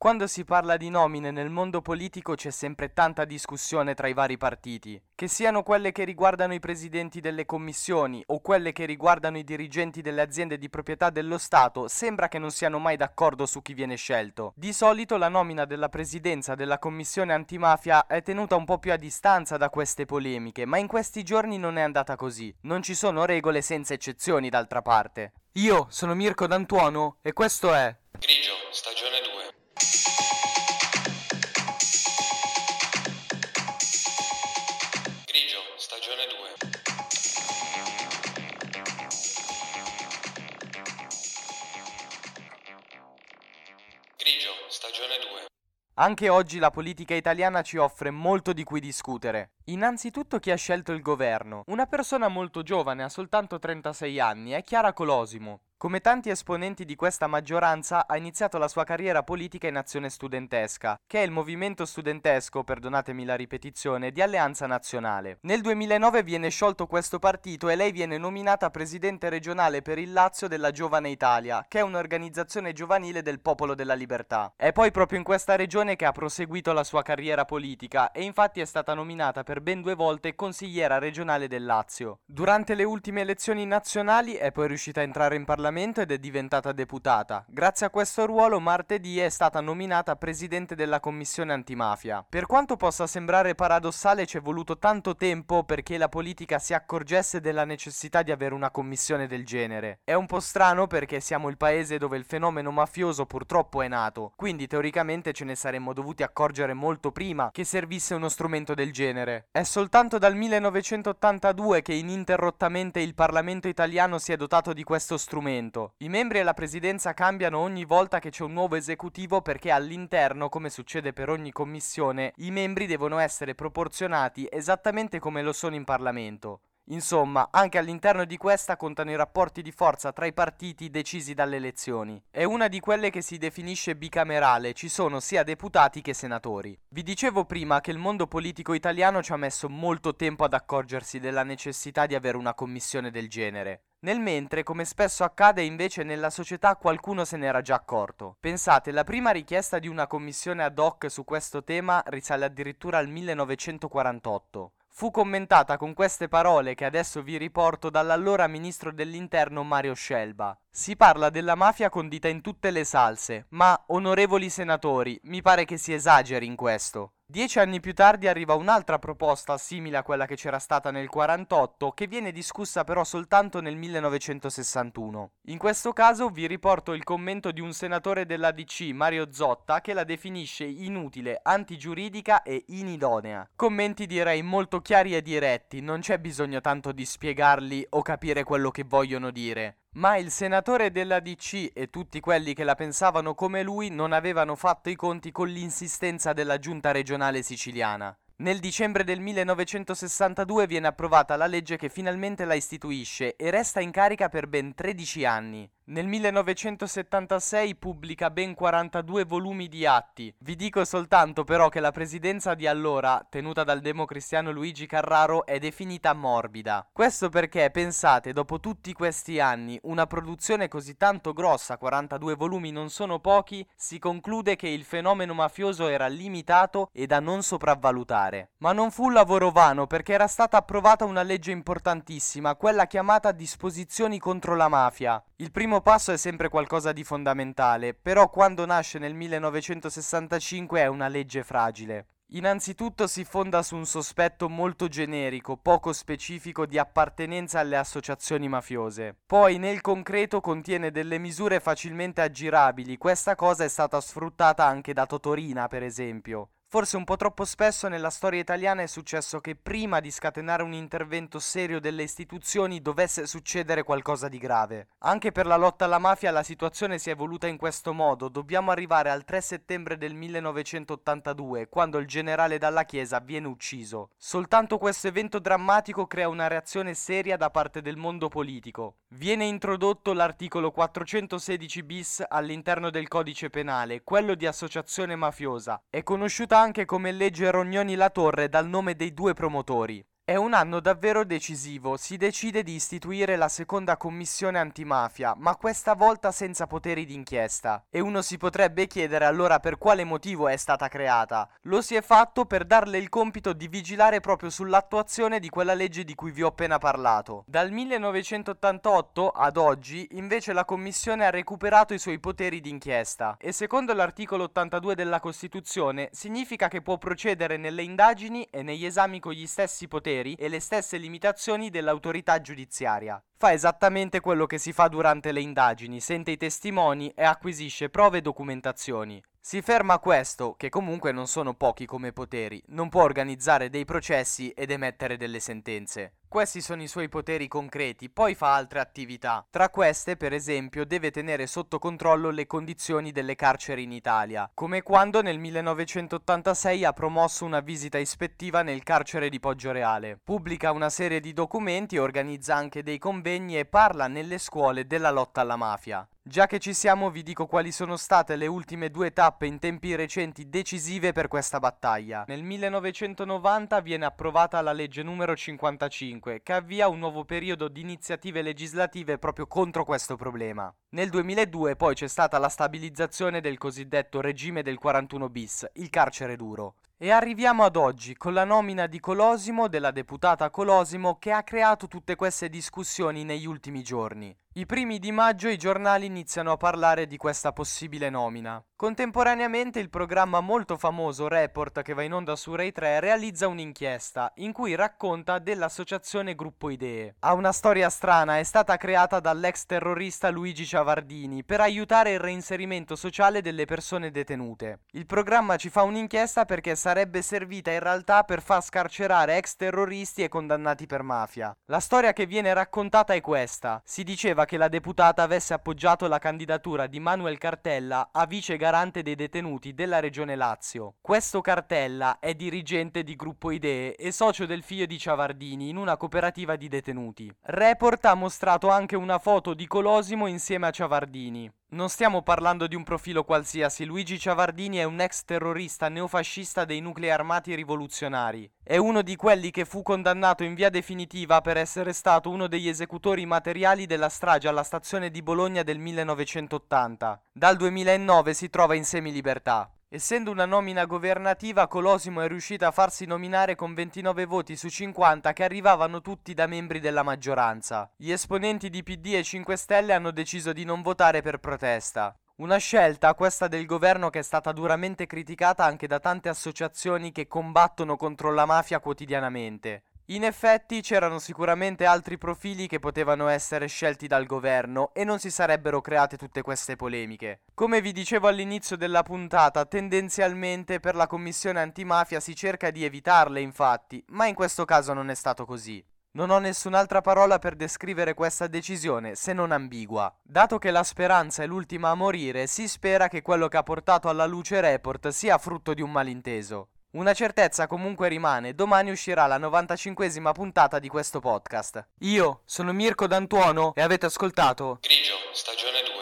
Quando si parla di nomine nel mondo politico c'è sempre tanta discussione tra i vari partiti, che siano quelle che riguardano i presidenti delle commissioni o quelle che riguardano i dirigenti delle aziende di proprietà dello Stato, sembra che non siano mai d'accordo su chi viene scelto. Di solito la nomina della presidenza della commissione antimafia è tenuta un po' più a distanza da queste polemiche, ma in questi giorni non è andata così. Non ci sono regole senza eccezioni d'altra parte. Io sono Mirko D'Antuono e questo è Grigio, stagione 2. Anche oggi la politica italiana ci offre molto di cui discutere. Innanzitutto chi ha scelto il governo. Una persona molto giovane, ha soltanto 36 anni, è Chiara Colosimo. Come tanti esponenti di questa maggioranza, ha iniziato la sua carriera politica in azione studentesca, che è il movimento studentesco, perdonatemi la ripetizione, di Alleanza Nazionale. Nel 2009 viene sciolto questo partito e lei viene nominata presidente regionale per il Lazio della Giovane Italia, che è un'organizzazione giovanile del Popolo della Libertà. È poi proprio in questa regione che ha proseguito la sua carriera politica e infatti è stata nominata per ben due volte consigliera regionale del Lazio. Durante le ultime elezioni nazionali è poi riuscita a entrare in Parlamento ed è diventata deputata. Grazie a questo ruolo martedì è stata nominata presidente della commissione antimafia. Per quanto possa sembrare paradossale ci è voluto tanto tempo perché la politica si accorgesse della necessità di avere una commissione del genere. È un po' strano perché siamo il paese dove il fenomeno mafioso purtroppo è nato, quindi teoricamente ce ne saremmo dovuti accorgere molto prima che servisse uno strumento del genere. È soltanto dal 1982 che ininterrottamente il Parlamento italiano si è dotato di questo strumento. I membri e la presidenza cambiano ogni volta che c'è un nuovo esecutivo perché all'interno, come succede per ogni commissione, i membri devono essere proporzionati esattamente come lo sono in Parlamento. Insomma, anche all'interno di questa contano i rapporti di forza tra i partiti decisi dalle elezioni. È una di quelle che si definisce bicamerale, ci sono sia deputati che senatori. Vi dicevo prima che il mondo politico italiano ci ha messo molto tempo ad accorgersi della necessità di avere una commissione del genere. Nel mentre, come spesso accade invece nella società, qualcuno se n'era già accorto. Pensate, la prima richiesta di una commissione ad hoc su questo tema risale addirittura al 1948 fu commentata con queste parole che adesso vi riporto dall'allora ministro dell'interno Mario Scelba. Si parla della mafia condita in tutte le salse, ma, onorevoli senatori, mi pare che si esageri in questo. Dieci anni più tardi arriva un'altra proposta simile a quella che c'era stata nel 48, che viene discussa però soltanto nel 1961. In questo caso vi riporto il commento di un senatore della DC, Mario Zotta, che la definisce inutile, antigiuridica e inidonea. Commenti direi molto chiari e diretti, non c'è bisogno tanto di spiegarli o capire quello che vogliono dire. Ma il senatore della DC e tutti quelli che la pensavano come lui non avevano fatto i conti con l'insistenza della giunta regionale siciliana. Nel dicembre del 1962 viene approvata la legge che finalmente la istituisce e resta in carica per ben 13 anni. Nel 1976 pubblica ben 42 volumi di atti. Vi dico soltanto però che la presidenza di allora, tenuta dal democristiano Luigi Carraro, è definita morbida. Questo perché, pensate, dopo tutti questi anni, una produzione così tanto grossa, 42 volumi non sono pochi, si conclude che il fenomeno mafioso era limitato e da non sopravvalutare. Ma non fu un lavoro vano perché era stata approvata una legge importantissima, quella chiamata Disposizioni contro la mafia. Il primo passo è sempre qualcosa di fondamentale, però quando nasce nel 1965 è una legge fragile. Innanzitutto si fonda su un sospetto molto generico, poco specifico di appartenenza alle associazioni mafiose. Poi nel concreto contiene delle misure facilmente aggirabili, questa cosa è stata sfruttata anche da Totorina, per esempio. Forse un po' troppo spesso nella storia italiana è successo che prima di scatenare un intervento serio delle istituzioni dovesse succedere qualcosa di grave. Anche per la lotta alla mafia la situazione si è evoluta in questo modo. Dobbiamo arrivare al 3 settembre del 1982, quando il generale Dalla Chiesa viene ucciso. Soltanto questo evento drammatico crea una reazione seria da parte del mondo politico. Viene introdotto l'articolo 416 bis all'interno del codice penale, quello di associazione mafiosa. È conosciuta anche come legge Rognoni La Torre dal nome dei due promotori. È un anno davvero decisivo, si decide di istituire la seconda commissione antimafia, ma questa volta senza poteri d'inchiesta. E uno si potrebbe chiedere allora per quale motivo è stata creata. Lo si è fatto per darle il compito di vigilare proprio sull'attuazione di quella legge di cui vi ho appena parlato. Dal 1988 ad oggi, invece, la commissione ha recuperato i suoi poteri d'inchiesta e secondo l'articolo 82 della Costituzione significa che può procedere nelle indagini e negli esami con gli stessi poteri poteri e le stesse limitazioni dell'autorità giudiziaria. Fa esattamente quello che si fa durante le indagini, sente i testimoni e acquisisce prove e documentazioni. Si ferma a questo, che comunque non sono pochi come poteri, non può organizzare dei processi ed emettere delle sentenze. Questi sono i suoi poteri concreti, poi fa altre attività. Tra queste, per esempio, deve tenere sotto controllo le condizioni delle carceri in Italia, come quando nel 1986 ha promosso una visita ispettiva nel carcere di Poggioreale. Pubblica una serie di documenti, organizza anche dei convegni e parla nelle scuole della lotta alla mafia. Già che ci siamo vi dico quali sono state le ultime due tappe in tempi recenti decisive per questa battaglia. Nel 1990 viene approvata la legge numero 55 che avvia un nuovo periodo di iniziative legislative proprio contro questo problema. Nel 2002 poi c'è stata la stabilizzazione del cosiddetto regime del 41 bis, il carcere duro. E arriviamo ad oggi con la nomina di Colosimo, della deputata Colosimo, che ha creato tutte queste discussioni negli ultimi giorni. I primi di maggio i giornali iniziano a parlare di questa possibile nomina. Contemporaneamente il programma molto famoso Report che va in onda su Rai 3 realizza un'inchiesta in cui racconta dell'associazione Gruppo Idee. Ha una storia strana, è stata creata dall'ex terrorista Luigi Ciavardini per aiutare il reinserimento sociale delle persone detenute. Il programma ci fa un'inchiesta perché sarebbe servita in realtà per far scarcerare ex terroristi e condannati per mafia. La storia che viene raccontata è questa. Si diceva che la deputata avesse appoggiato la candidatura di Manuel Cartella a vice garante dei detenuti della regione Lazio. Questo Cartella è dirigente di Gruppo Idee e socio del figlio di Ciavardini in una cooperativa di detenuti. Report ha mostrato anche una foto di Colosimo insieme a Ciavardini. Non stiamo parlando di un profilo qualsiasi, Luigi Ciavardini è un ex terrorista neofascista dei nuclei armati rivoluzionari. È uno di quelli che fu condannato in via definitiva per essere stato uno degli esecutori materiali della strage alla stazione di Bologna del 1980. Dal 2009 si trova in semilibertà. Essendo una nomina governativa, Colosimo è riuscito a farsi nominare con 29 voti su 50 che arrivavano tutti da membri della maggioranza. Gli esponenti di PD e 5 Stelle hanno deciso di non votare per protesta. Una scelta, questa del governo, che è stata duramente criticata anche da tante associazioni che combattono contro la mafia quotidianamente. In effetti c'erano sicuramente altri profili che potevano essere scelti dal governo e non si sarebbero create tutte queste polemiche. Come vi dicevo all'inizio della puntata, tendenzialmente per la commissione antimafia si cerca di evitarle infatti, ma in questo caso non è stato così. Non ho nessun'altra parola per descrivere questa decisione se non ambigua. Dato che la speranza è l'ultima a morire, si spera che quello che ha portato alla luce Report sia frutto di un malinteso. Una certezza comunque rimane, domani uscirà la 95esima puntata di questo podcast. Io sono Mirko D'Antuono e avete ascoltato Grigio, stagione 2. Grigio, stagione 2.